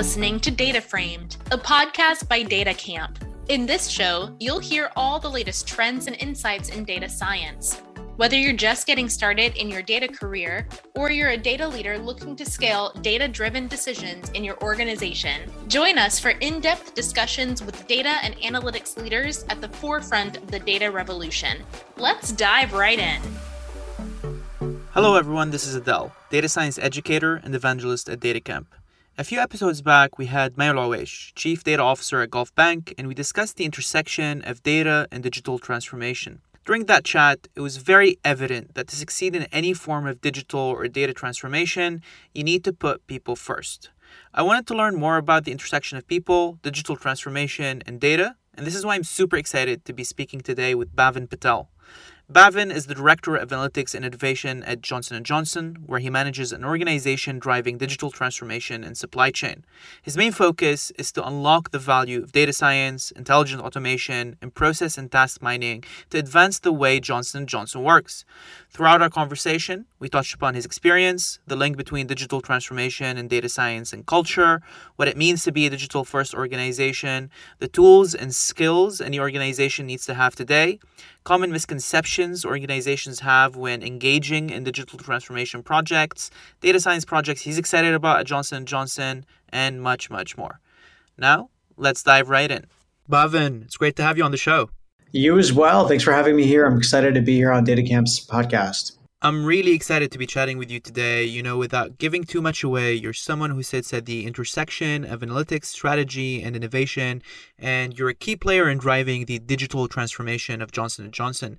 listening to Data Framed, a podcast by DataCamp. In this show, you'll hear all the latest trends and insights in data science. Whether you're just getting started in your data career or you're a data leader looking to scale data driven decisions in your organization, join us for in depth discussions with data and analytics leaders at the forefront of the data revolution. Let's dive right in. Hello, everyone. This is Adele, data science educator and evangelist at DataCamp. A few episodes back, we had Mai AlOwaish, Chief Data Officer at Gulf Bank, and we discussed the intersection of data and digital transformation. During that chat, it was very evident that to succeed in any form of digital or data transformation, you need to put people first. I wanted to learn more about the intersection of people, digital transformation, and data, and this is why I'm super excited to be speaking today with Bhavin Patel. Bhavin is the Director of Analytics and Innovation at Johnson & Johnson, where he manages an organization driving digital transformation and supply chain. His main focus is to unlock the value of data science, intelligent automation, and process and task mining to advance the way Johnson & Johnson works. Throughout our conversation, we touched upon his experience, the link between digital transformation and data science and culture, what it means to be a digital first organization, the tools and skills any organization needs to have today, common misconceptions organizations have when engaging in digital transformation projects, data science projects he's excited about at Johnson & Johnson, and much, much more. Now, let's dive right in. Bhavin, it's great to have you on the show. You as well. Thanks for having me here. I'm excited to be here on DataCamp's podcast. I'm really excited to be chatting with you today. You know, without giving too much away, you're someone who sits at the intersection of analytics, strategy, and innovation, and you're a key player in driving the digital transformation of Johnson & Johnson.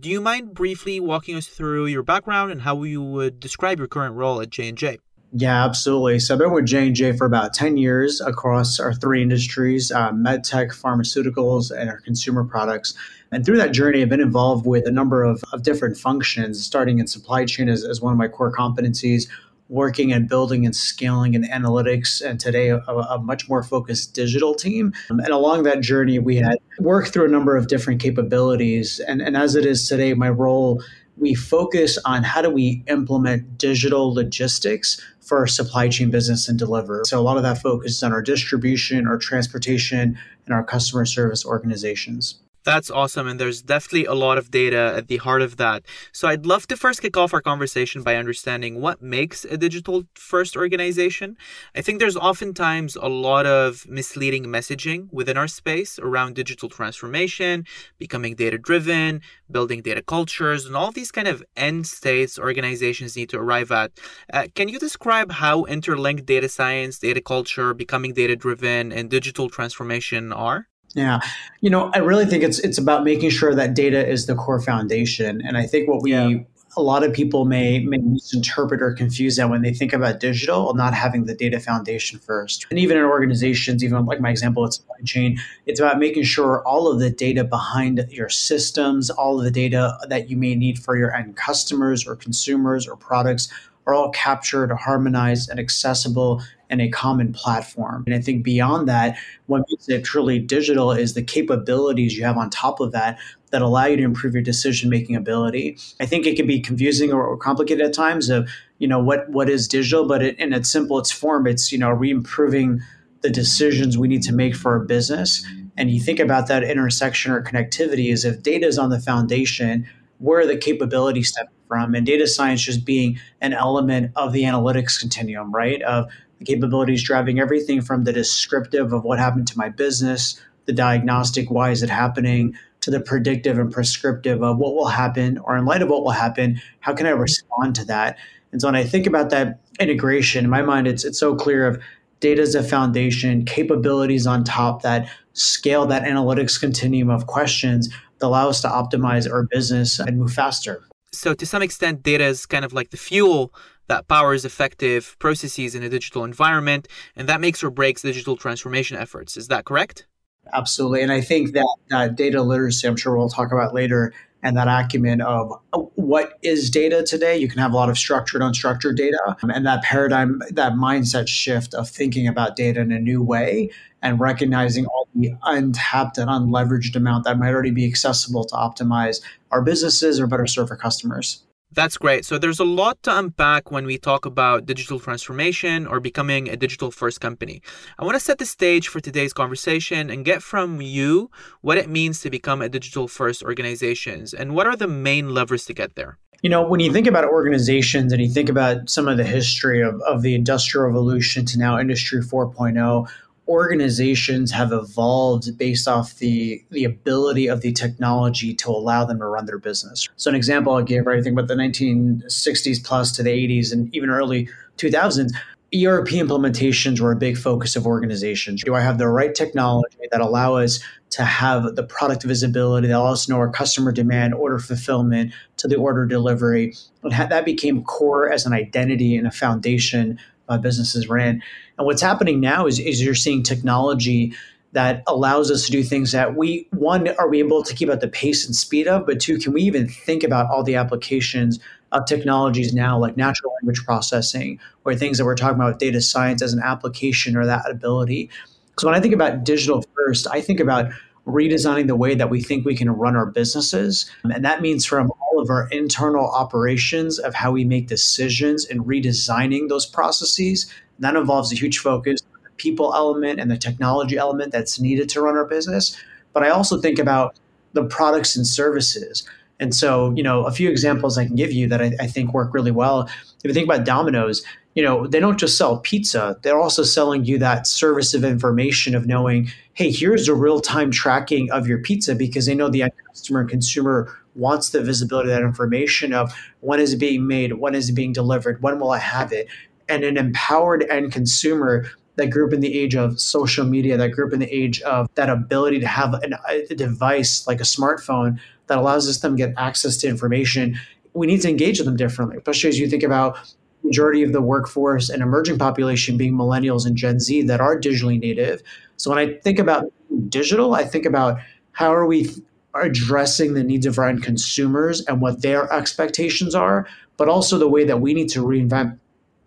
Do you mind briefly walking us through your background and how you would describe your current role at J&J? Yeah, absolutely. So I've been with J and J for about ten years across our three industries: uh, medtech, pharmaceuticals, and our consumer products. And through that journey, I've been involved with a number of, of different functions, starting in supply chain as, as one of my core competencies, working and building and scaling in analytics, and today a, a, much more focused digital team. And along that journey, we had worked through a number of different capabilities. And, and as it is today, my role we focus on how do we implement digital logistics for our supply chain business and deliver. So a lot of that focus is on our distribution, our transportation, and our customer service organizations. That's awesome. And there's definitely a lot of data at the heart of that. So I'd love to first kick off our conversation by understanding what makes a digital first organization. I think there's oftentimes a lot of misleading messaging within our space around digital transformation, becoming data driven, building data cultures, and all these kind of end states organizations need to arrive at. Uh, can you describe how interlinked data science, data culture, becoming data driven, and digital transformation are? Yeah, you know, I really think it's it's about making sure that data is the core foundation, and I think what we yeah. a lot of people may may misinterpret or confuse that when they think about digital, not having the data foundation first. And even in organizations, even like my example with supply chain, it's about making sure all of the data behind your systems, all of the data that you may need for your end customers or consumers or products are all captured, harmonized, and accessible in a common platform. And I think beyond that, what makes it truly digital is the capabilities you have on top of that that allow you to improve your decision making ability. I think it can be confusing or, complicated at times of, you know, what what is digital, but it, in its simple its form, it's, you know, we improving the decisions we need to make for our business? And you think about that intersection or connectivity is if data is on the foundation, where are the capabilities step from? And data science just being an element of the analytics continuum, right? Of the capabilities driving everything from the descriptive of what happened to my business, the diagnostic, why is it happening, to the predictive and prescriptive of what will happen, or in light of what will happen, how can I mm-hmm. respond to that? And so when I think about that integration, in my mind, it's it's so clear of data as a foundation, capabilities on top that scale that analytics continuum of questions that allow us to optimize our business and move faster. So to some extent, data is kind of like the fuel that powers effective processes in a digital environment, and that makes or breaks digital transformation efforts. Is that correct? Absolutely. And I think that uh, data literacy, I'm sure we'll talk about later, and that acumen of uh, what is data today. You can have a lot of structured, unstructured data, and that paradigm, that mindset shift of thinking about data in a new way and recognizing all the untapped and unleveraged amount that might already be accessible to optimize our businesses or better serve our customers. That's great. So there's a lot to unpack when we talk about digital transformation or becoming a digital first company. I want to set the stage for today's conversation and get from you what it means to become a digital first organizations and what are the main levers to get there. You know, when you think about organizations and you think about some of the history of, of the Industrial Revolution to now Industry 4.0, organizations have evolved based off the the ability of the technology to allow them to run their business. So an example I'll give, right, I think about the 1960s plus to the 80s and even early 2000s, ERP implementations were a big focus of organizations. Do I have the right technology that allow us to have the product visibility that allows us to know our customer demand, order fulfillment to the order delivery? And that became core as an identity and a foundation uh, businesses ran. And what's happening now is, is you're seeing technology that allows us to do things that we one are we able to keep at the pace and speed of, but two, can we even think about all the applications of technologies now like natural language processing or things that we're talking about with data science as an application or that ability. Because when I think about digital first, I think about redesigning the way that we think we can run our businesses. And that means from all of our internal operations of how we make decisions and redesigning those processes. That involves a huge focus on the people element and the technology element that's needed to run our business. But I also think about the products and services. And so, you know, a few examples I can give you that I, I think work really well. If you think about Domino's, you know, they don't just sell pizza, they're also selling you that service of information of knowing, hey, here's the real time tracking of your pizza because they know the end customer and consumer wants the visibility of that information of when is it being made, when is it being delivered, when will I have it? And an empowered end consumer that group in the age of social media, that group in the age of that ability to have an, a device like a smartphone that allows us them get access to information, we need to engage with them differently, especially as you think about majority of the workforce and emerging population being millennials and Gen Z that are digitally native. So when I think about digital, I think about how are we addressing the needs of our end consumers and what their expectations are, but also the way that we need to reinvent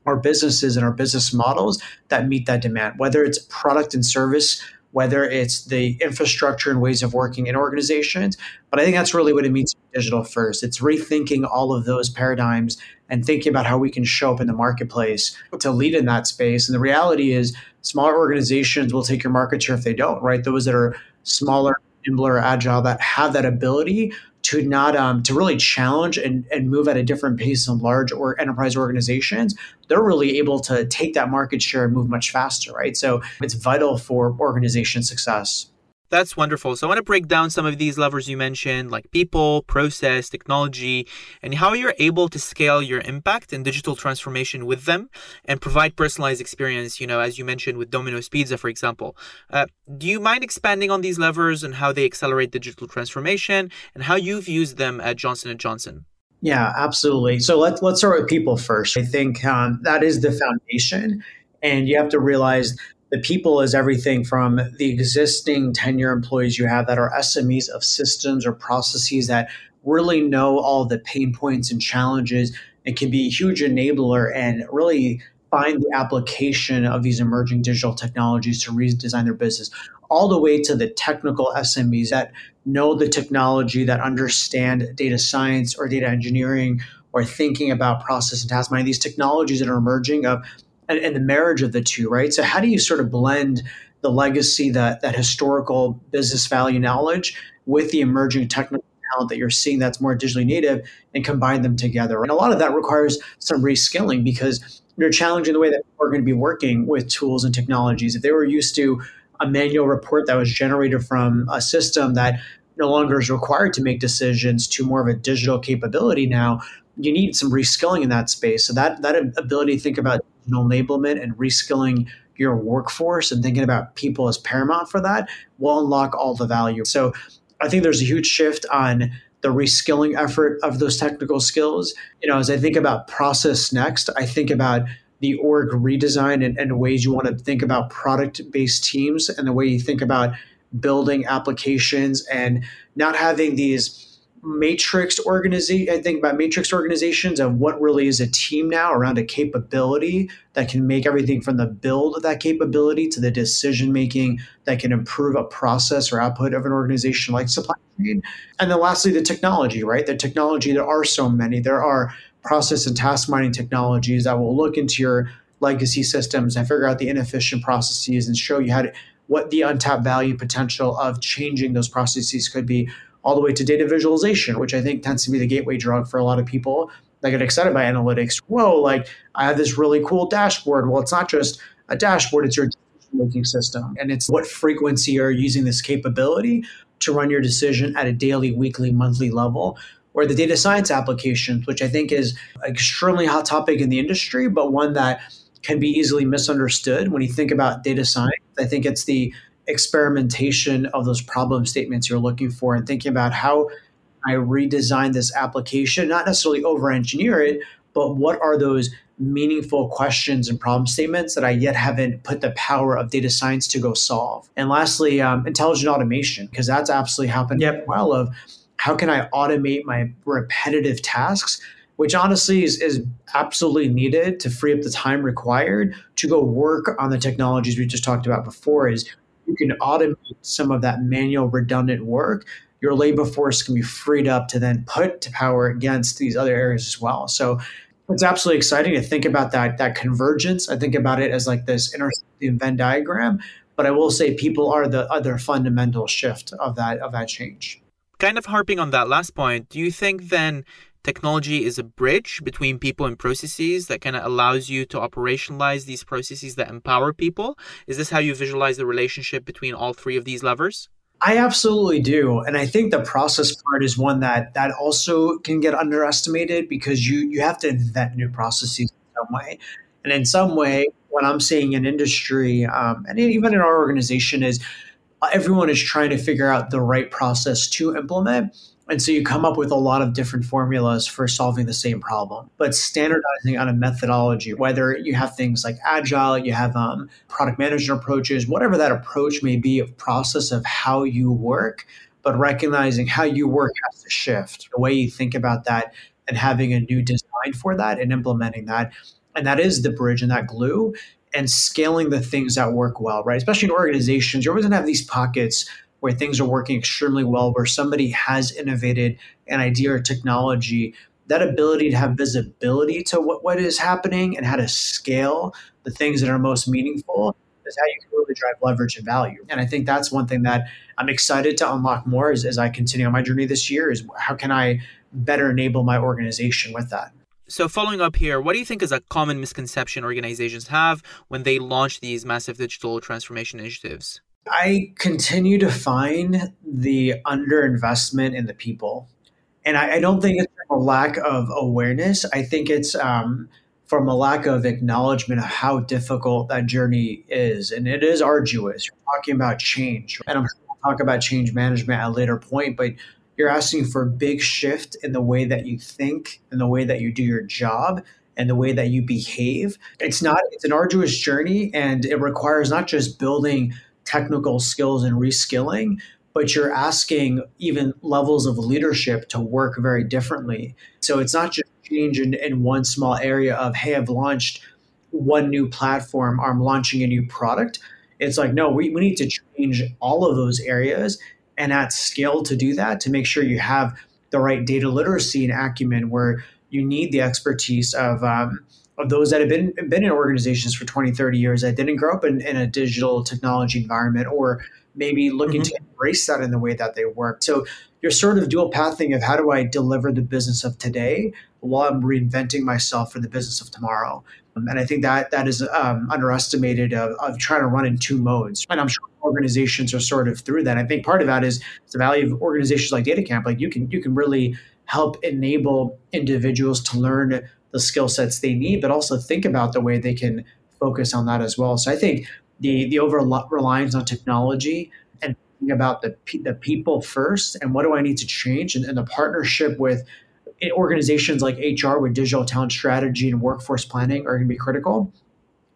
our businesses and our business models that meet that demand, whether it's product and service whether it's the infrastructure and ways of working in organizations. But I think that's really what it means digital first. It's rethinking all of those paradigms and thinking about how we can show up in the marketplace to lead in that space. And the reality is, smaller organizations will take your market share if they don't, right? Those that are smaller, nimbler, agile, that have that ability to not um, to really challenge and, and move at a different pace than large or enterprise organizations they're really able to take that market share and move much faster right so it's vital for organization success that's wonderful. So I want to break down some of these levers you mentioned, like people, process, technology, and how you're able to scale your impact and digital transformation with them and provide personalized experience, you know, as you mentioned with Domino's Pizza, for example. Uh, do you mind expanding on these levers and how they accelerate digital transformation and how you've used them at Johnson & Johnson? Yeah, absolutely. So let's let's start with people first. I think um, that is the foundation, and you have to realize the people is everything from the existing tenure employees you have that are SMEs of systems or processes that really know all the pain points and challenges and can be a huge enabler and really find the application of these emerging digital technologies to redesign their business. All the way to the technical SMEs that know the technology that understand data science or data engineering or thinking about process and task mining. These technologies that are emerging of and, and the marriage of the two, right? So how do you sort of blend the legacy, that that historical business value knowledge with the emerging technical talent that you're seeing that's more digitally native and combine them together. And a lot of that requires some reskilling because you're challenging the way that we're going to be working with tools and technologies. If they were used to a manual report that was generated from a system that no longer is required to make decisions to more of a digital capability now, you need some reskilling in that space. So that that ability to think about enablement and reskilling your workforce and thinking about people as paramount for that will unlock all the value. So I think there's a huge shift on the reskilling effort of those technical skills. You know, as I think about process next, I think about the org redesign and, and ways you want to think about product based teams and the way you think about building applications and not having these matrix organization i think about matrix organizations and what really is a team now around a capability that can make everything from the build of that capability to the decision making that can improve a process or output of an organization like supply chain. And then lastly the technology right? The technology there are so many. There are process and task mining technologies that will look into your legacy systems and figure out the inefficient processes and show you how to what the untapped value potential of changing those processes could be all the way to data visualization, which I think tends to be the gateway drug for a lot of people that get excited by analytics. Whoa, like I have this really cool dashboard. Well, it's not just a dashboard, it's your decision making system. And it's what frequency are you using this capability to run your decision at a daily, weekly, monthly level. Or the data science applications, which I think is an extremely hot topic in the industry, but one that can be easily misunderstood when you think about data science. I think it's the experimentation of those problem statements you're looking for and thinking about how I redesign this application, not necessarily over engineer it, but what are those meaningful questions and problem statements that I yet haven't put the power of data science to go solve. And lastly, um, intelligent automation, because that's absolutely happened yep. well of how can I automate my repetitive tasks, which honestly is, is absolutely needed to free up the time required to go work on the technologies we just talked about before is you can automate some of that manual redundant work your labor force can be freed up to then put to power against these other areas as well. So it's absolutely exciting to think about that that convergence. I think about it as like this intersecting venn diagram but i will say people are the other fundamental shift of that of that change. Kind of harping on that last point do you think then technology is a bridge between people and processes that kind of allows you to operationalize these processes that empower people. Is this how you visualize the relationship between all three of these levers? I absolutely do. And I think the process part is one that that also can get underestimated because you you have to invent new processes in some way. And in some way, what I'm seeing in industry um, and even in our organization is everyone is trying to figure out the right process to implement and so you come up with a lot of different formulas for solving the same problem. But standardizing on a methodology, whether you have things like agile, you have um, product management approaches, whatever that approach may be of process of how you work, but recognizing how you work has to shift, the way you think about that and having a new design for that and implementing that. And that is the bridge and that glue and scaling the things that work well, right? Especially in organizations, you're always gonna have these pockets where things are working extremely well, where somebody has innovated an idea or technology, that ability to have visibility to what, what is happening and how to scale the things that are most meaningful is how you can really drive leverage and value. And I think that's one thing that I'm excited to unlock more as, as I continue on my journey this year is how can I better enable my organization with that? So, following up here, what do you think is a common misconception organizations have when they launch these massive digital transformation initiatives? I continue to find the underinvestment in the people. And I, I don't think it's a lack of awareness. I think it's um, from a lack of acknowledgement of how difficult that journey is. And it is arduous. You're talking about change. And I'm sure we'll talk about change management at a later point, but you're asking for a big shift in the way that you think and the way that you do your job and the way that you behave. It's not, it's an arduous journey and it requires not just building – technical skills and reskilling, but you're asking even levels of leadership to work very differently. So it's not just change in, in one small area of, hey, I've launched one new platform or I'm launching a new product. It's like, no, we, we need to change all of those areas and at scale to do that to make sure you have the right data literacy and acumen where you need the expertise of um, of those that have been been in organizations for 20 30 years that didn't grow up in, in a digital technology environment or maybe looking mm-hmm. to embrace that in the way that they work. So you're sort of dual pathing of how do i deliver the business of today while i'm reinventing myself for the business of tomorrow. Um, and i think that that is um, underestimated of, of trying to run in two modes. And i'm sure organizations are sort of through that. I think part of that is the value of organizations like datacamp like you can you can really help enable individuals to learn the skill sets they need, but also think about the way they can focus on that as well. So I think the the over reliance on technology and thinking about the the people first and what do I need to change and, and the partnership with organizations like HR with digital talent strategy and workforce planning are going to be critical.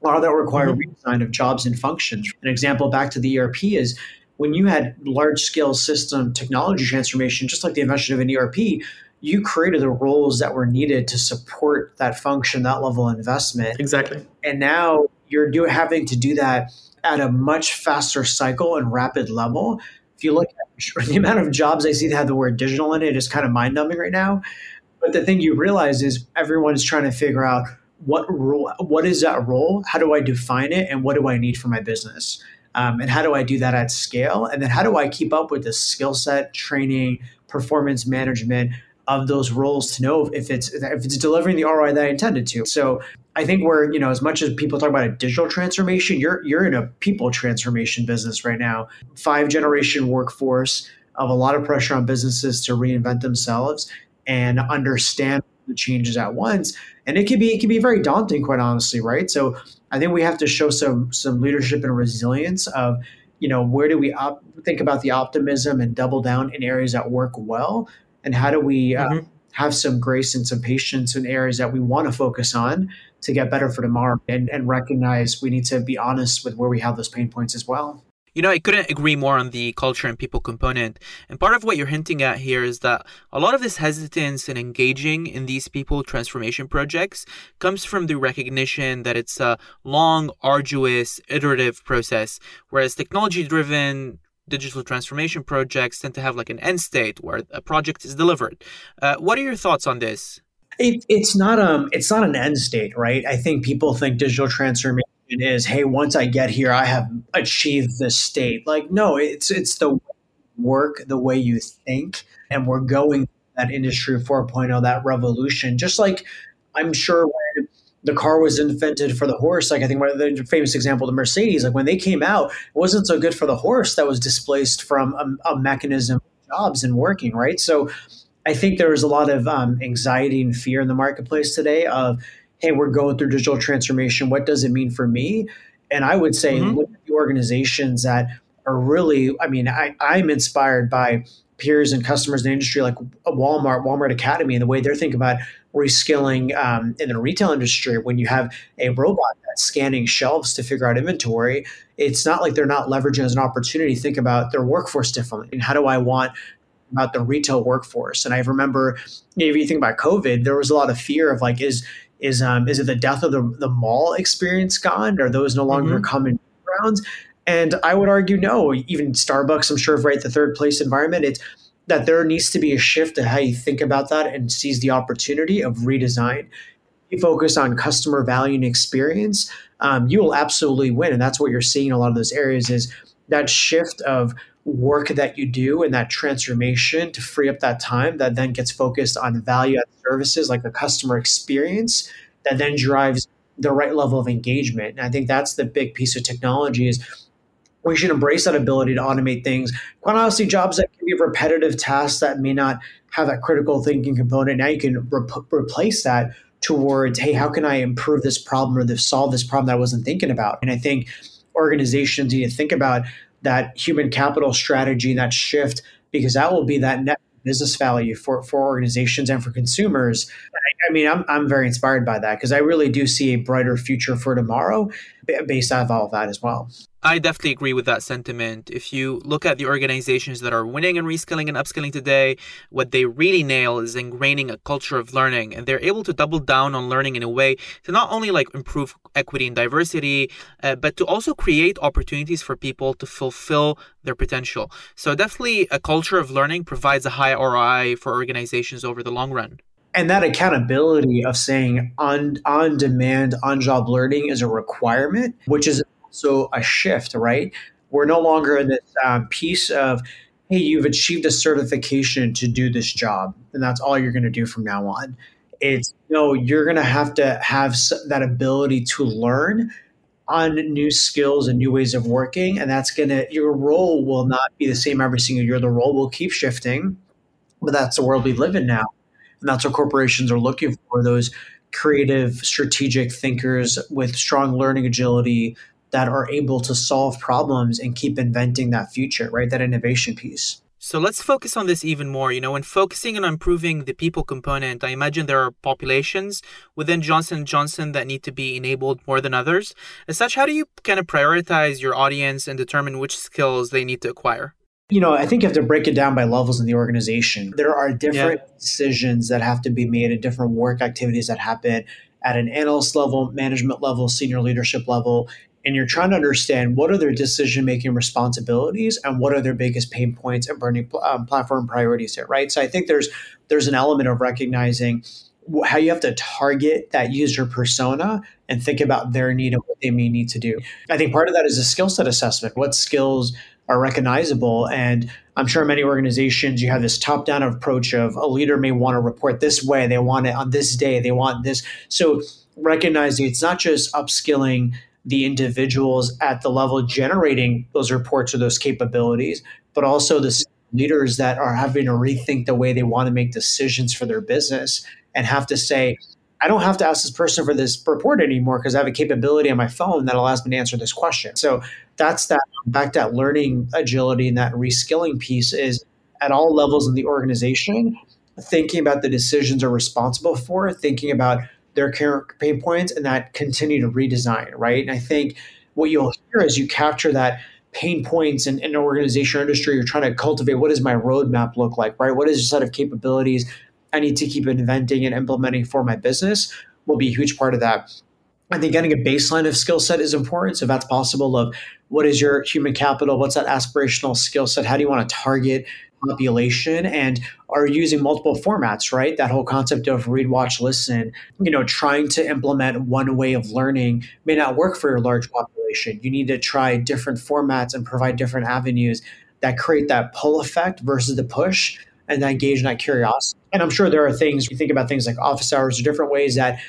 A lot of that require mm-hmm. redesign of jobs and functions. An example back to the ERP is when you had large scale system technology transformation, just like the invention of an ERP, you created the roles that were needed to support that function, that level of investment. Exactly. And now you're do, having to do that at a much faster cycle and rapid level. If you look at the amount of jobs I see that have the word digital in it, it is kind of mind numbing right now. But the thing you realize is everyone's trying to figure out what role, what is that role? How do I define it? And what do I need for my business? Um, and how do I do that at scale? And then how do I keep up with the skill set, training, performance management of those roles to know if it's if it's delivering the ROI that I intended to. So I think we're, you know, as much as people talk about a digital transformation, you're you're in a people transformation business right now. Five generation workforce of a lot of pressure on businesses to reinvent themselves and understand the changes at once. And it can be it can be very daunting, quite honestly, right? So I think we have to show some some leadership and resilience of you know where do we op- think about the optimism and double down in areas that work well and how do we uh, mm-hmm. have some grace and some patience in areas that we want to focus on to get better for tomorrow and, and recognize we need to be honest with where we have those pain points as well you know, I couldn't agree more on the culture and people component. And part of what you're hinting at here is that a lot of this hesitance in engaging in these people transformation projects comes from the recognition that it's a long, arduous, iterative process, whereas technology driven digital transformation projects tend to have like an end state where a project is delivered. Uh, what are your thoughts on this? It, it's not um it's not an end state, right? I think people think digital transformation is hey, once I get here, I have achieved this state. Like no, it's it's the work, the way you think, and we're going that industry 4.0, that revolution. Just like I'm sure the car was invented for the horse. Like I think one of the famous example, the Mercedes, like when they came out, it wasn't so good for the horse that was displaced from a, a mechanism jobs and working, right? So I think there was a lot of um, anxiety and fear in the marketplace today of, hey, we're going through digital transformation. What does it mean for me? And I would say mm-hmm. look at the organizations that are really, I mean, I, I'm inspired by peers and customers in the industry like Walmart, Walmart Academy, and the way they're thinking about reskilling um, in the retail industry. When you have a robot that's scanning shelves to figure out inventory, it's not like they're not leveraging as an opportunity to think about their workforce differently. And how do I want about the retail workforce? And I remember, you know, if you think about COVID, there was a lot of fear of like, is is um, is it the death of the, the mall experience gone? Are those no longer mm-hmm. common grounds? And I would argue no. Even Starbucks, I'm sure, right, the third place environment. It's that there needs to be a shift to how you think about that and seize the opportunity of redesign. You focus on customer value and experience, um, you will absolutely win. And that's what you're seeing in a lot of those areas is that shift of work that you do and that transformation to free up that time that then gets focused on value add services like the customer experience that then drives the right level of engagement. And I think that's the big piece of technology is we should embrace that ability to automate things. Quite honestly, jobs that can be repetitive tasks that may not have that critical thinking component. Now you can re- replace that towards, hey, how can I improve this problem or solve this problem that I wasn't thinking about? And I think organizations need to think about that human capital strategy, that shift, because that will be that net business value for, for organizations and for consumers. I, I mean, I'm, I'm very inspired by that because I really do see a brighter future for tomorrow based off all of that as well. I definitely agree with that sentiment. If you look at the organizations that are winning and reskilling and upskilling today, what they really nail is ingraining a culture of learning and they're able to double down on learning in a way to not only like improve equity and diversity, uh, but to also create opportunities for people to fulfill their potential. So definitely a culture of learning provides a high ROI for organizations over the long run and that accountability of saying on on demand on job learning is a requirement which is also a shift right? We're no longer in this um, piece of hey you've achieved a certification to do this job and that's all you're going to do from now on. It's no you're going to have to have that ability to learn on new skills and new ways of working and that's going to your role will not be the same every single year. The role will keep shifting but that's the world we live in now and that's what corporations are looking for those creative, strategic thinkers with strong learning agility that are able to solve problems and keep inventing that future, right? That innovation piece. So let's focus on this even more. You know, when focusing on improving the people component, I imagine there are populations within Johnson Johnson that need to be enabled more than others. As such, how do you kind of prioritize your audience and determine which skills they need to acquire? You know, I think you have to break it down by levels in the organization. There are different yeah. decisions that have to be made and different work activities that happen at an analyst level, management level, senior leadership level and you're trying to understand what are their decision making responsibilities and what are their biggest pain points and burning um, platform priorities here right? So i think there's there's an element of recognizing how you have to target that user persona and think about their need and what they may need to do. I think part of that is a skill set assessment what skills are recognizable. And i'm sure many organizations you have this top down approach of a leader may want to report this way they want it on this day they want this. So recognizing it's not just upskilling the individuals at the level generating those reports or those capabilities, but also the leaders that are having to rethink the way they want to make decisions for their business and have to say, I don't have to ask this person for this report anymore because I have a capability on my phone that allows me to answer this question. So that's that back that learning agility and that reskilling piece is at all levels in the organization, thinking about the decisions are responsible for, thinking about their pain points and that continue to redesign, right? And I think what you'll hear as you capture that pain points in, in an organization or industry, you're trying to cultivate what does my roadmap look like, right? What is a set of capabilities I need to keep inventing and implementing for my business will be a huge part of that. I think getting a baseline of skill set is important. So if that's possible, of what is your human capital? What's that aspirational skill set? How do you want to target population and are using multiple formats, right? That whole concept of read, watch, listen, you know, trying to implement one way of learning may not work for your large population. You need to try different formats and provide different avenues that create that pull effect versus the push and that engage in that curiosity. And I'm sure there are things, you think about things like office hours or different ways that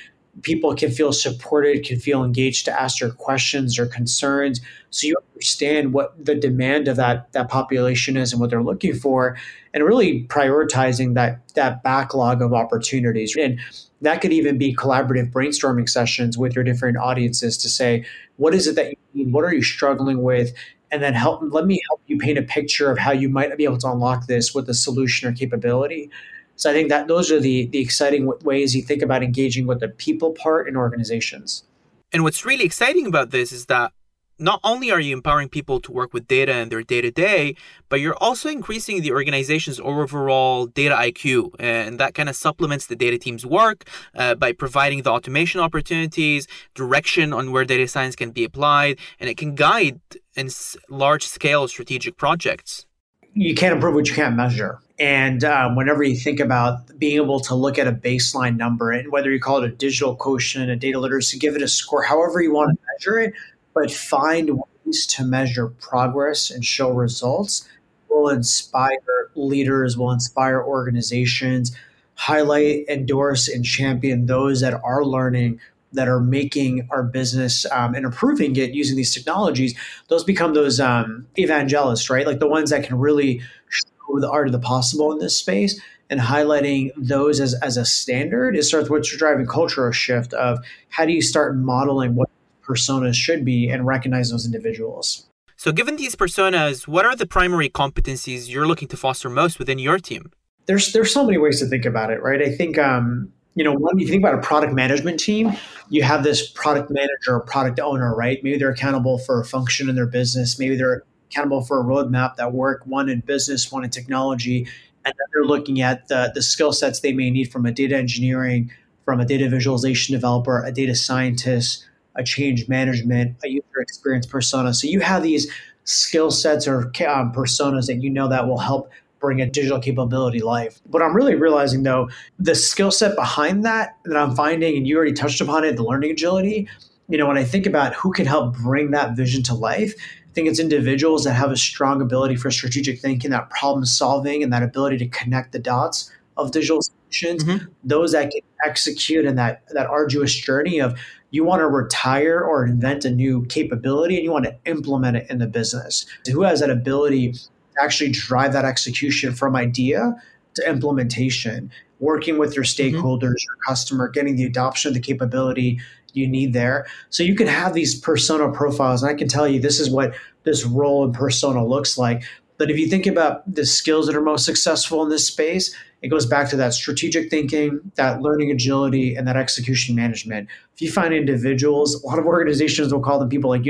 people can feel supported, can feel engaged to ask their questions or concerns. So you understand what the demand of that that population is and what they're looking for, and really prioritizing that that backlog of opportunities. And that could even be collaborative brainstorming sessions with your different audiences to say, what is it that you need? What are you struggling with? And then help let me help you paint a picture of how you might be able to unlock this with a solution or capability. So I think that those are the the exciting ways you think about engaging with the people part in organizations. And what's really exciting about this is that not only are you empowering people to work with data in their day to day, but you're also increasing the organization's overall data IQ. And that kind of supplements the data team's work uh, by providing the automation opportunities, direction on where data science can be applied, and it can guide in large scale strategic projects. You can't improve what you can't measure. And um, whenever you think about being able to look at a baseline number, and whether you call it a digital quotient, a data literacy, give it a score, however you want to measure it, but find ways to measure progress and show results will inspire leaders, will inspire organizations, highlight, endorse, and champion those that are learning, that are making our business um, and improving it using these technologies. Those become those um, evangelists, right? Like the ones that can really show the art of the possible in this space and highlighting those as, as a standard is sort of what's driving cultural shift of how do you start modeling what personas should be and recognize those individuals. So given these personas, what are the primary competencies you're looking to foster most within your team? There's there's so many ways to think about it, right? I think um, you know, if you think about a product management team, you have this product manager or product owner, right? Maybe they're accountable for a function in their business. Maybe they're accountable for a roadmap that work, one in business, one in technology. And then they're looking at the, the skill sets they may need from a data engineering, from a data visualization developer, a data scientist, a change management, a user experience persona. So you have these skill sets or um, personas that you know that will help bring a digital capability life. But I'm really realizing though, the skill set behind that that I'm finding, and you already touched upon it, the learning agility. You know, when I think about who can help bring that vision to life, I think it's individuals that have a strong ability for strategic thinking, that problem solving, and that ability to connect the dots of digital solutions. Mm-hmm. Those that can execute in that that arduous journey of you want to retire or invent a new capability and you want to implement it in the business. Who has that ability actually drive that execution from idea to implementation? Working with your mm-hmm. stakeholders, mm-hmm. your customer, getting the adoption of the capability you need there. So you can have these persona profiles, and I can tell you this is what this role and persona looks like. But if you think about the skills that are most successful in this space, it goes back to that strategic thinking, that learning agility, and that execution management. If you find individuals, a lot of organizations will call them people like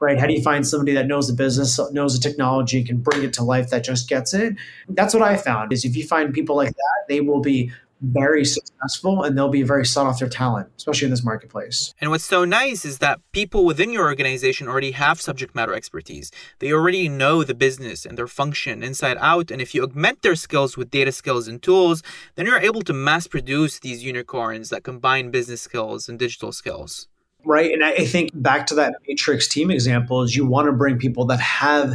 right? How do you find somebody that knows the business, knows the technology, can bring it to life, that just gets it? That's what I found is if you find people like that, they will be very successful and they'll be very sought after talent, especially in this marketplace. And what's so nice is that people within your organization already have subject matter expertise. They already know the business and their function inside out. And if you augment their skills with data skills and tools, then you're able to mass produce these unicorns that combine business skills and digital skills. Right. And I think back to that matrix team example is you want to bring people that have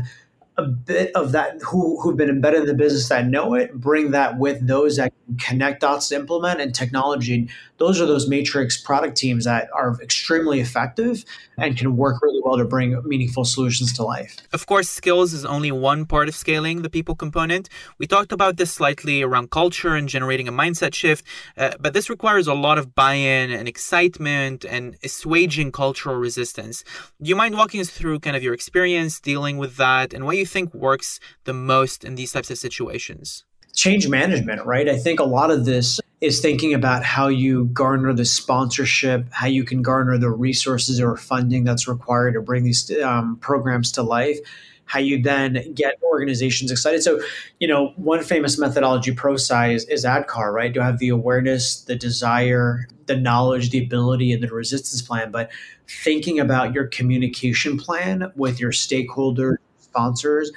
a bit of that who who've been embedded in the business that know it, bring that with those that connect dots implement and technology. Those are those matrix product teams that are extremely effective and can work really well to bring meaningful solutions to life. Of course, skills is only one part of scaling the people component. We talked about this slightly around culture and generating a mindset shift, uh, but this requires a lot of buy-in and excitement and assuaging cultural resistance. Do you mind walking us through kind of your experience dealing with that and what you think works the most in these types of situations? Change management, right? I think a lot of this is thinking about how you garner the sponsorship, how you can garner the resources or funding that's required to bring these um, programs to life, how you then get organizations excited. So, you know, one famous methodology, ProSci, is, is ADKAR, right? You have the awareness, the desire, the knowledge, the ability, and the resistance plan. But thinking about your communication plan with your stakeholders, sponsors,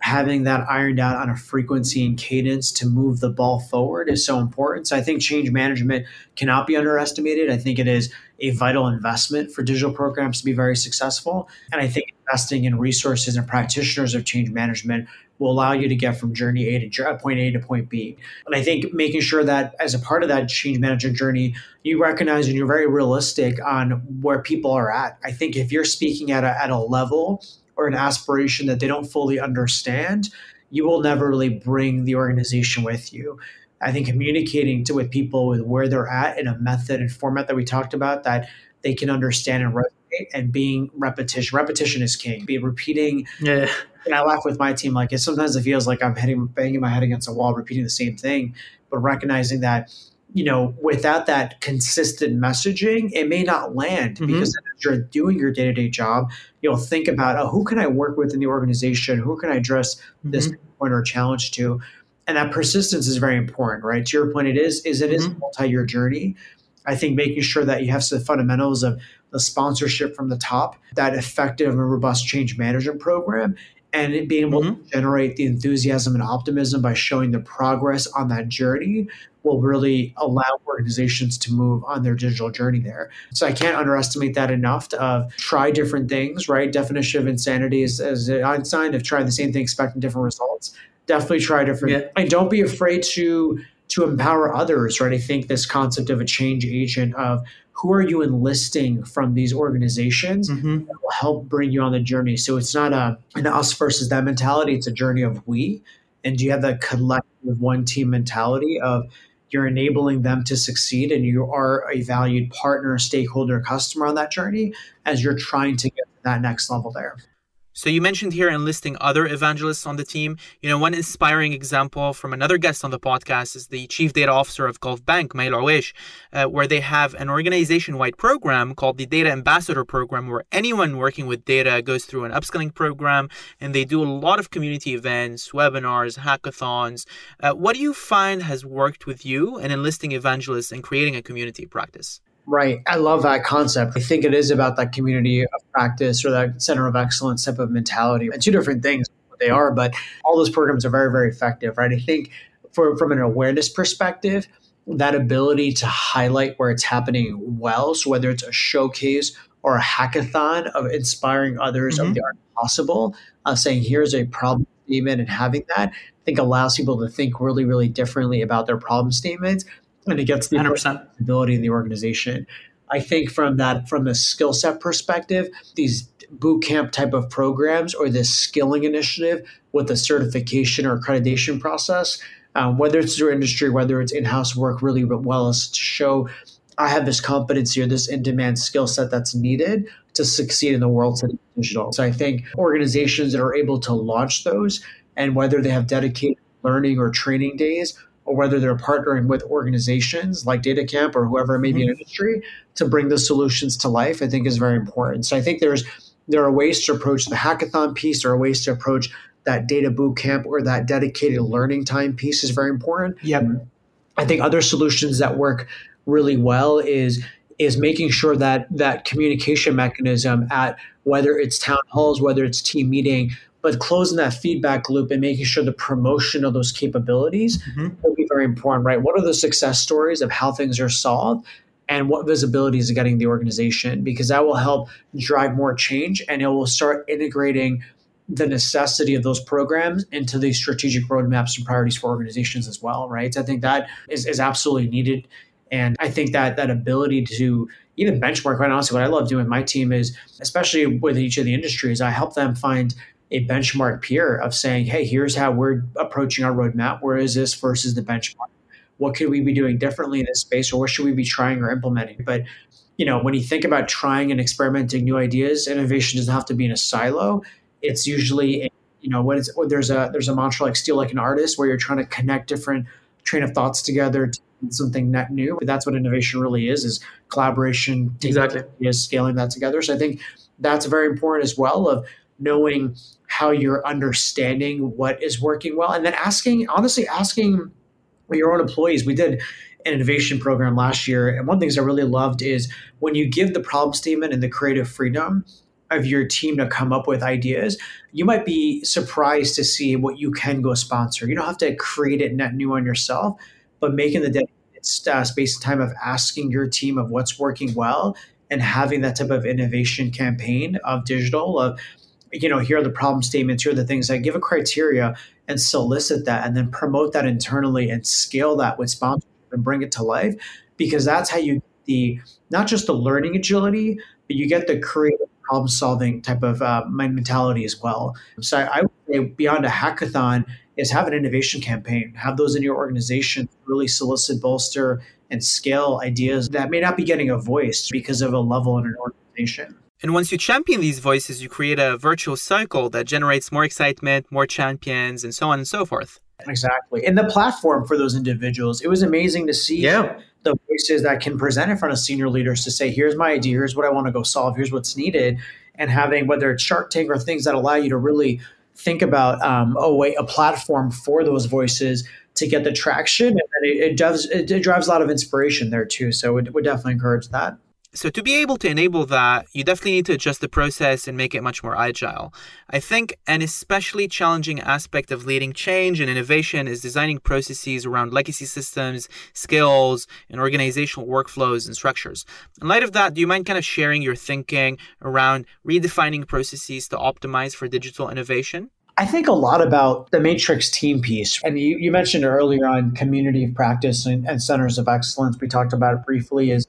having that ironed out on a frequency and cadence to move the ball forward is so important. So I think change management cannot be underestimated. I think it is a vital investment for digital programs to be very successful. And I think investing in resources and practitioners of change management will allow you to get from journey A to point A to point B. And I think making sure that as a part of that change management journey, you recognize and you're very realistic on where people are at. I think if you're speaking at a, at a level or an aspiration that they don't fully understand, you will never really bring the organization with you. I think communicating to with people with where they're at in a method and format that we talked about that they can understand and resonate and being repetition. Repetition is king. Be repeating. Yeah. And I laugh with my team like it sometimes it feels like I'm hitting banging my head against a wall, repeating the same thing, but recognizing that you know, without that consistent messaging, it may not land mm-hmm. because as you're doing your day to day job, you'll think about, oh, who can I work with in the organization? Who can I address mm-hmm. this point or challenge to? And that persistence is very important, right? To your point, it is, is it mm-hmm. is a multi-year journey. I think making sure that you have some fundamentals of the sponsorship from the top, that effective and robust change management program, and being able mm-hmm. to generate the enthusiasm and optimism by showing the progress on that journey will really allow organizations to move on their digital journey there. So I can't underestimate that enough to uh, try different things, right? Definition of insanity is as Einstein of trying the same thing, expecting different results. Definitely try different yeah. and don't be afraid to to empower others, right? I think this concept of a change agent of who are you enlisting from these organizations mm-hmm. that will help bring you on the journey. So it's not a an us versus them mentality, it's a journey of we. And do you have that collective one team mentality of you're enabling them to succeed and you are a valued partner, stakeholder, customer on that journey as you're trying to get to that next level there. So you mentioned here enlisting other evangelists on the team. You know, one inspiring example from another guest on the podcast is the chief data officer of Gulf Bank, Mai AlOwaish, uh, where they have an organization-wide program called the Data Ambassador Program, where anyone working with data goes through an upskilling program, and they do a lot of community events, webinars, hackathons. Uh, what do you find has worked with you in enlisting evangelists and creating a community practice? Right. I love that concept. I think it is about that community of practice or that center of excellence type of mentality. And two different things they are, but all those programs are very, very effective, right? I think for, from an awareness perspective, that ability to highlight where it's happening well. So whether it's a showcase or a hackathon of inspiring others mm-hmm. of the art possible, uh, saying here's a problem statement and having that, I think allows people to think really, really differently about their problem statements and it gets the 100%. ability in the organization. I think from that, from the skill set perspective, these boot camp type of programs or this skilling initiative with a certification or accreditation process, um, whether it's through industry, whether it's in-house work, really well is to show I have this competency or this in-demand skill set that's needed to succeed in the world today digital. So I think organizations that are able to launch those and whether they have dedicated learning or training days or whether they're partnering with organizations like DataCamp or whoever it may be in mm-hmm. industry to bring the solutions to life, I think is very important. So I think there's there are ways to approach the hackathon piece, there are ways to approach that data boot camp or that dedicated learning time piece is very important. Yep. I think other solutions that work really well is is making sure that that communication mechanism at whether it's town halls, whether it's team meeting, but closing that feedback loop and making sure the promotion of those capabilities mm-hmm. will be very important, right? What are the success stories of how things are solved? And what visibility is getting the organization? Because that will help drive more change and it will start integrating the necessity of those programs into the strategic roadmaps and priorities for organizations as well, right? So I think that is, is absolutely needed. And I think that that ability to even benchmark, quite honestly, what I love doing with my team is, especially with each of the industries, I help them find a benchmark peer of saying, hey, here's how we're approaching our roadmap. Where is this versus the benchmark? What could we be doing differently in this space, or what should we be trying or implementing? But you know, when you think about trying and experimenting new ideas, innovation doesn't have to be in a silo. It's usually, a, you know, when it's there's a there's a mantra like steal like an artist, where you're trying to connect different train of thoughts together to something net new. But that's what innovation really is: is collaboration, exactly, is scaling that together. So I think that's very important as well. Of knowing how you're understanding what is working well and then asking honestly asking your own employees. We did an innovation program last year and one of the things i really loved is when you give the problem statement and the creative freedom of your team to come up with ideas you might be surprised to see what you can go sponsor. You don't have to create it net new on yourself but making the uh, space and time of asking your team of what's working well and having that type of innovation campaign of digital of you know, here are the problem statements, here are the things I give a criteria and solicit that and then promote that internally and scale that with sponsorship and bring it to life because that's how you get the not just the learning agility, but you get the creative problem solving type of uh, mentality as well. So I, I would say beyond a hackathon is have an innovation campaign, have those in your organization really solicit, bolster, and scale ideas that may not be getting a voice because of a level in an organization. And once you champion these voices, you create a virtual cycle that generates more excitement, more champions, and so on and so forth. Exactly. And the platform for those individuals, it was amazing to see yeah. the voices that can present in front of senior leaders to say, here's my idea, here's what I want to go solve, here's what's needed. And having, whether it's Shark Tank or things that allow you to really think about, um, oh, wait, a platform for those voices to get the traction. And it, it, does, it, it drives a lot of inspiration there too. So we would definitely encourage that. So to be able to enable that, you definitely need to adjust the process and make it much more agile. I think an especially challenging aspect of leading change and innovation is designing processes around legacy systems, skills, and organizational workflows and structures. In light of that, do you mind kind of sharing your thinking around redefining processes to optimize for digital innovation? I think a lot about the matrix team piece. And you, you mentioned earlier on community of practice and, and centers of excellence. We talked about it briefly is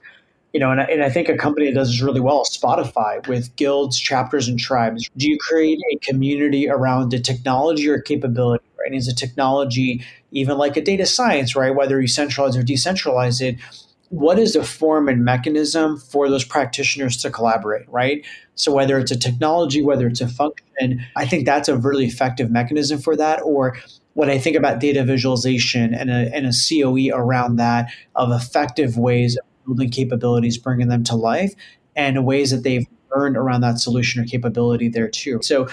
you know, and I, and I think a company that does this really well, Spotify, with guilds, chapters, and tribes. Do you create a community around a technology or capability? Right? Is a technology even like a data science, right? Whether you centralize or decentralize it, what is the form and mechanism for those practitioners to collaborate, right? So whether it's a technology, whether it's a function, I think that's a really effective mechanism for that. Or when I think about data visualization and a, and a COE around that of effective ways building capabilities, bringing them to life, and ways that they've learned around that solution or capability there too. So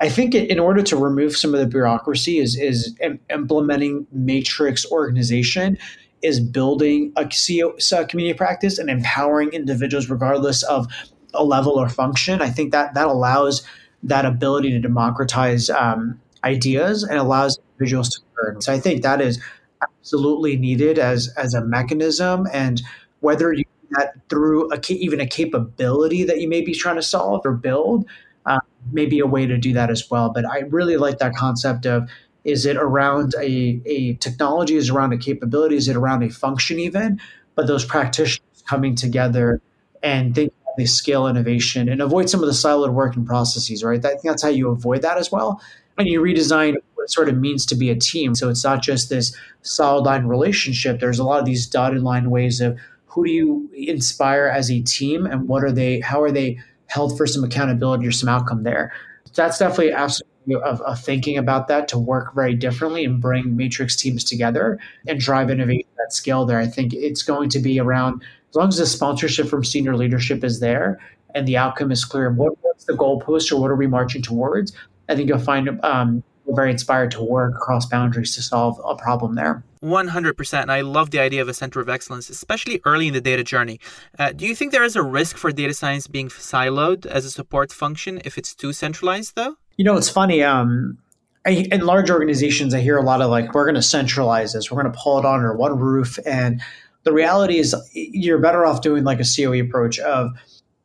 I think in order to remove some of the bureaucracy is is implementing matrix organization is building a CO, community practice and empowering individuals regardless of a level or function. I think that that allows that ability to democratize um, ideas and allows individuals to learn. So I think that is absolutely needed as as a mechanism and whether you do that through a, even a capability that you may be trying to solve or build, uh, may be a way to do that as well. But I really like that concept of is it around a, a technology, is around a capability, is it around a function even? But those practitioners coming together and think they scale innovation and avoid some of the siloed work and processes, right? I think that's how you avoid that as well. And you redesign what it sort of means to be a team. So it's not just this solid line relationship. There's a lot of these dotted line ways of who do you inspire as a team and what are they how are they held for some accountability or some outcome there. That's definitely absolutely of, of, thinking about that to work very differently and bring matrix teams together and drive innovation at scale there. I think it's going to be around as long as the sponsorship from senior leadership is there and the outcome is clear. What, what's the goalpost or what are we marching towards? I think you'll find um, very inspired to work across boundaries to solve a problem there. 100%. And I love the idea of a center of excellence, especially early in the data journey. Uh, do you think there is a risk for data science being siloed as a support function if it's too centralized, though? You know, it's funny. Um, I, in large organizations, I hear a lot of like, we're going to centralize this, we're going to pull it under one roof. And the reality is, you're better off doing like a COE approach of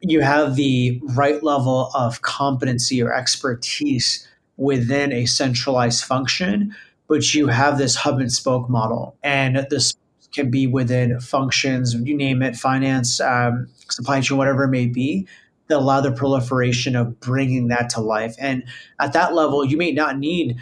you have the right level of competency or expertise within a centralized function, but you have this hub and spoke model. And this can be within functions, you name it, finance, um, supply chain, whatever it may be, that allow the proliferation of bringing that to life. And at that level, you may not need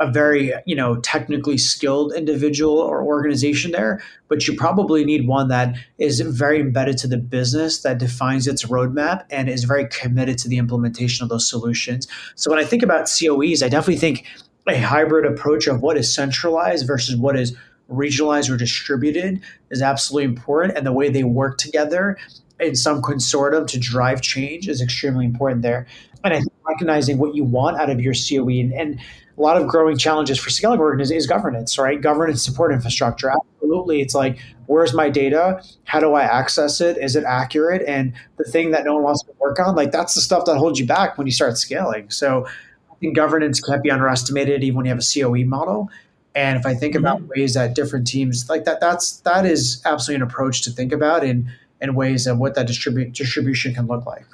a very you know technically skilled individual or organization there but you probably need one that is very embedded to the business that defines its roadmap and is very committed to the implementation of those solutions. So when i think about coes i definitely think a hybrid approach of what is centralized versus what is regionalized or distributed is absolutely important and the way they work together in some consortium to drive change is extremely important there. And i think recognizing what you want out of your coe and, and a lot of growing challenges for scaling organizations is governance, right? Governance support infrastructure. Absolutely. It's like, where's my data? How do I access it? Is it accurate? And the thing that no one wants to work on, like that's the stuff that holds you back when you start scaling. So I think governance can't be underestimated even when you have a COE model. And if I think mm-hmm. about ways that different teams like that, that's that is absolutely an approach to think about in in ways of what that distribute distribution can look like.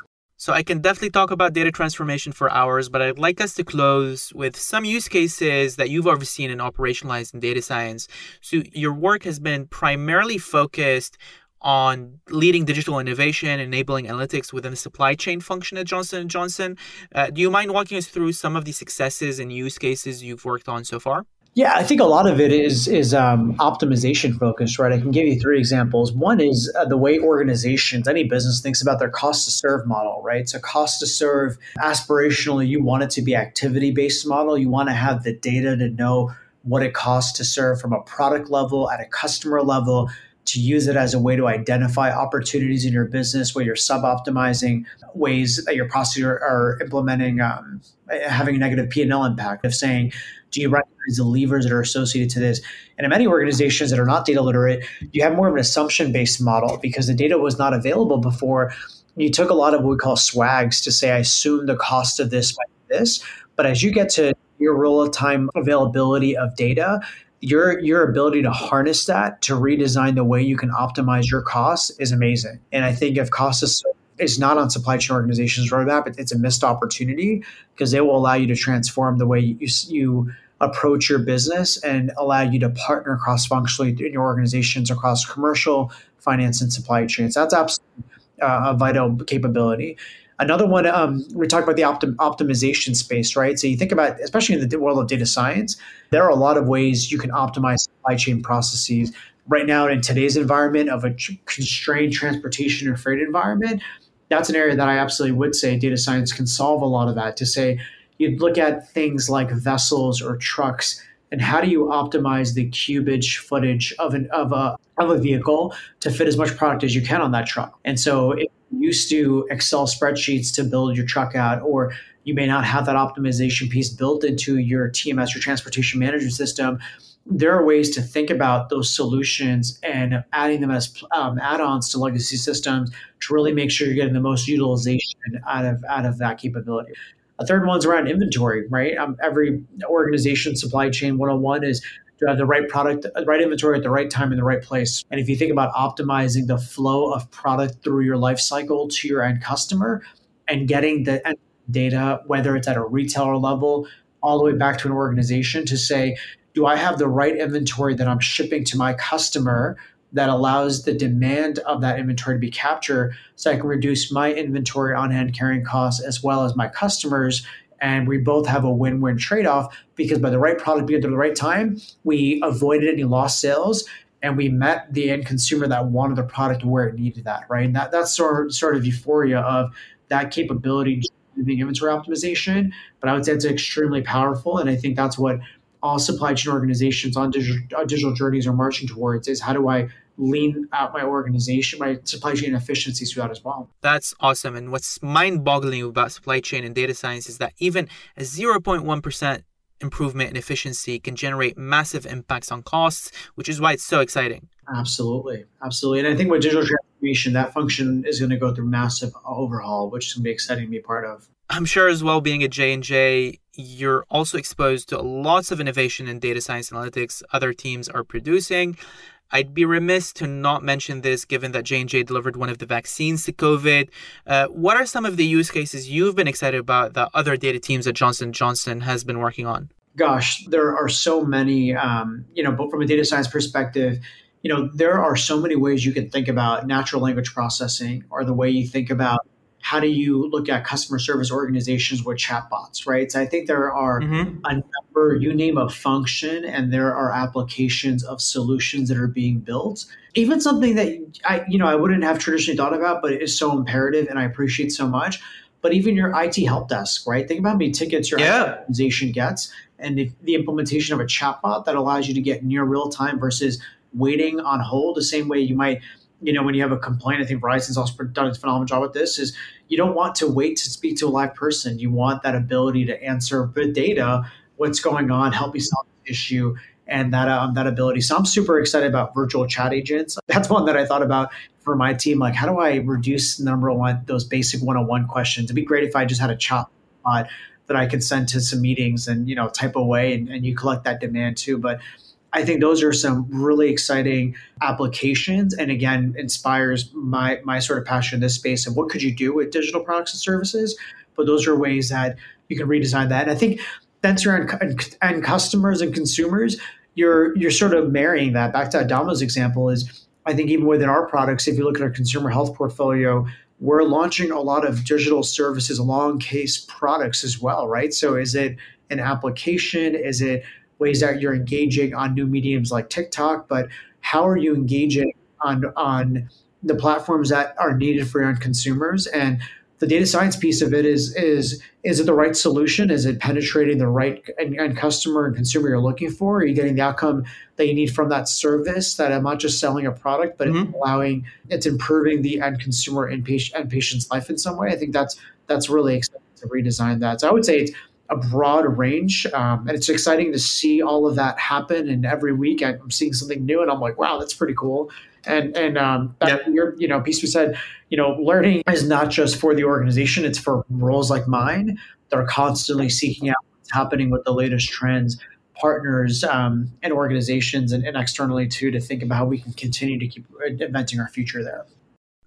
So I can definitely talk about data transformation for hours, but I'd like us to close with some use cases that you've overseen and operationalized in data science. So your work has been primarily focused on leading digital innovation, enabling analytics within the supply chain function at Johnson & Johnson. Uh, do you mind walking us through some of the successes and use cases you've worked on so far? Yeah, I think a lot of it is is um, optimization focused, right? I can give you three examples. One is uh, the way organizations, any business, thinks about their cost to serve model, right? So, cost to serve, aspirationally, you want it to be activity based model. You want to have the data to know what it costs to serve from a product level at a customer level to use it as a way to identify opportunities in your business where you're sub optimizing ways that your processes are, implementing um, having a negative p&l impact of saying do you recognize the levers that are associated to this? And in many organizations that are not data literate, you have more of an assumption based model because the data was not available before. You took a lot of what we call swags to say, I assume the cost of this by this. But as you get to your real time availability of data, your your ability to harness that to redesign the way you can optimize your costs is amazing. And I think if cost is is not on supply chain organizations roadmap, it's a missed opportunity because they will allow you to transform the way you, you approach your business and allow you to partner cross functionally in your organizations across commercial, finance, and supply chains. That's absolutely uh, a vital capability. Another one, um, we talked about the optim- optimization space, right? So you think about, especially in the world of data science, there are a lot of ways you can optimize supply chain processes. Right now, in today's environment of a constrained transportation or freight environment, that's an area that I absolutely would say data science can solve a lot of that. To say you'd look at things like vessels or trucks and how do you optimize the cubage footage of an of a of a vehicle to fit as much product as you can on that truck and so if you used to excel spreadsheets to build your truck out or you may not have that optimization piece built into your tms your transportation management system there are ways to think about those solutions and adding them as um, add-ons to legacy systems to really make sure you're getting the most utilization out of out of that capability. A third one's around inventory, right? Um, every organization supply chain 101 is to have the right product, the right inventory at the right time in the right place. And if you think about optimizing the flow of product through your life cycle to your end customer and getting the data, whether it's at a retailer level, all the way back to an organization to say, do I have the right inventory that I'm shipping to my customer that allows the demand of that inventory to be captured so I can reduce my inventory on hand carrying costs as well as my customers. And we both have a win win trade off because by the right product being at the right time, we avoided any lost sales and we met the end consumer that wanted the product where it needed that, right? And that, that's sort of, sort of euphoria of that capability doing inventory optimization. But I would say it's extremely powerful. And I think that's what all supply chain organizations on digital, on digital journeys are marching towards is how do I lean out my organization, my supply chain efficiencies through that as well. That's awesome. And what's mind boggling about supply chain and data science is that even a 0.1% improvement in efficiency can generate massive impacts on costs, which is why it's so exciting. Absolutely. Absolutely. And I think with digital transformation, that function is going to go through massive overhaul, which is going to be exciting to be part of. I'm sure as well being at J&J, you're also exposed to lots of innovation in data science analytics other teams are producing. I'd be remiss to not mention this given that J&J delivered one of the vaccines to COVID. Uh, what are some of the use cases you've been excited about that other data teams at Johnson Johnson has been working on? Gosh, there are so many, um, you know, but from a data science perspective, you know, there are so many ways you can think about natural language processing or the way you think about how do you look at customer service organizations with chatbots, right? So I think there are mm-hmm. a number, you name a function, and there are applications of solutions that are being built. Even something that I, you know, I wouldn't have traditionally thought about, but it is so imperative and I appreciate so much. But even your IT help desk, right? Think about how many tickets your yeah. organization gets, and if the implementation of a chatbot that allows you to get near real time versus waiting on hold, the same way you might you know, when you have a complaint, I think Verizon's also done a phenomenal job with this. Is you don't want to wait to speak to a live person. You want that ability to answer with data what's going on, help you solve the issue, and that um, that ability. So I'm super excited about virtual chat agents. That's one that I thought about for my team. Like, how do I reduce number one those basic one-on-one questions? It'd be great if I just had a chat bot that I could send to some meetings and you know type away, and, and you collect that demand too. But I think those are some really exciting applications and again inspires my my sort of passion in this space of what could you do with digital products and services? But those are ways that you can redesign that. And I think that's around and customers and consumers you're you're sort of marrying that. Back to Adama's example is I think even within our products if you look at our consumer health portfolio we're launching a lot of digital services along case products as well right? So is it an application? Is it ways that you're engaging on new mediums like TikTok, but how are you engaging on on the platforms that are needed for your own consumers? And the data science piece of it is is is it the right solution? Is it penetrating the right and, and customer and consumer you're looking for? Are you getting the outcome that you need from that service? That I'm not just selling a product, but mm-hmm. allowing it's improving the end consumer and patient and patient's life in some way. I think that's that's really exciting to redesign that. So I would say it's a broad range. Um, and it's exciting to see all of that happen. And every week I'm seeing something new and I'm like, wow, that's pretty cool. And, and, um, yep. your, you know, piece we said, you know, learning is not just for the organization, it's for roles like mine that are constantly seeking out what's happening with the latest trends partners um, and organizations and, and externally too to think about how we can continue to keep inventing our future there.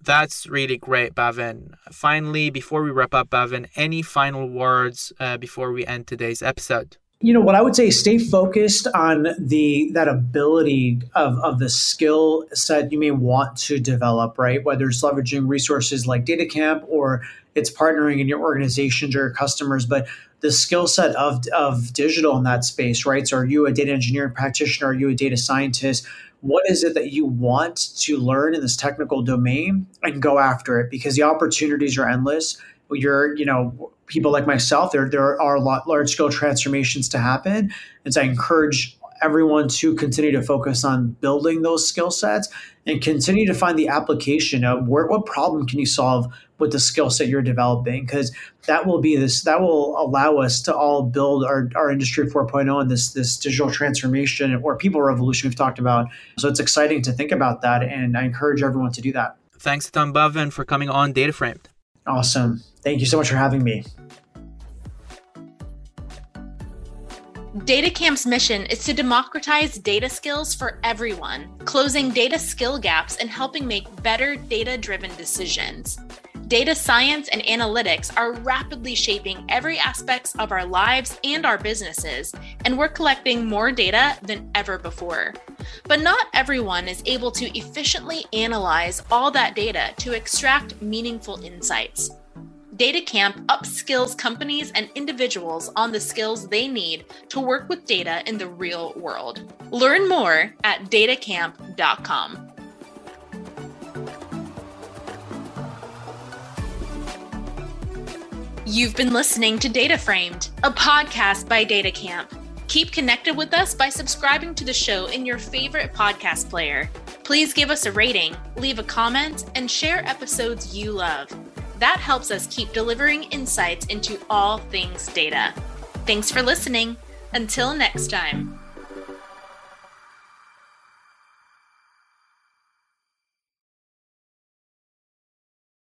That's really great, Bhavin. Finally, before we wrap up, Bhavin, any final words uh, before we end today's episode? You know what I would say: stay focused on the that ability of of the skill set you may want to develop. Right, whether it's leveraging resources like DataCamp or it's partnering in your organizations or your customers, but the skill set of of digital in that space. Right, so are you a data engineering practitioner? Are you a data scientist? What is it that you want to learn in this technical domain and go after it? Because the opportunities are endless. You're you know people like myself there there are a lot large scale transformations to happen. And so i encourage everyone to continue to focus on building those skill sets and continue to find the application of where, what problem can you solve with the skill set you're developing? Because that will be this that will allow us to all build our, our industry 4.0 and this this digital transformation or people revolution we've talked about. So it's exciting to think about that and i encourage everyone to do that. Thanks Tom Bhavin for coming on data framed. Awesome. Thank you so much for having me DataCamp's mission is to democratize data skills for everyone, closing data skill gaps and helping make better data driven decisions. Data science and analytics are rapidly shaping every aspect of our lives and our businesses, and we're collecting more data than ever before. But not everyone is able to efficiently analyze all that data to extract meaningful insights. DataCamp upskills companies and individuals on the skills they need to work with data in the real world. Learn more at datacamp.com. You've been listening to Data Framed, a podcast by DataCamp. Keep connected with us by subscribing to the show in your favorite podcast player. Please give us a rating, leave a comment, and share episodes you love. That helps us keep delivering insights into all things data. Thanks for listening. Until next time.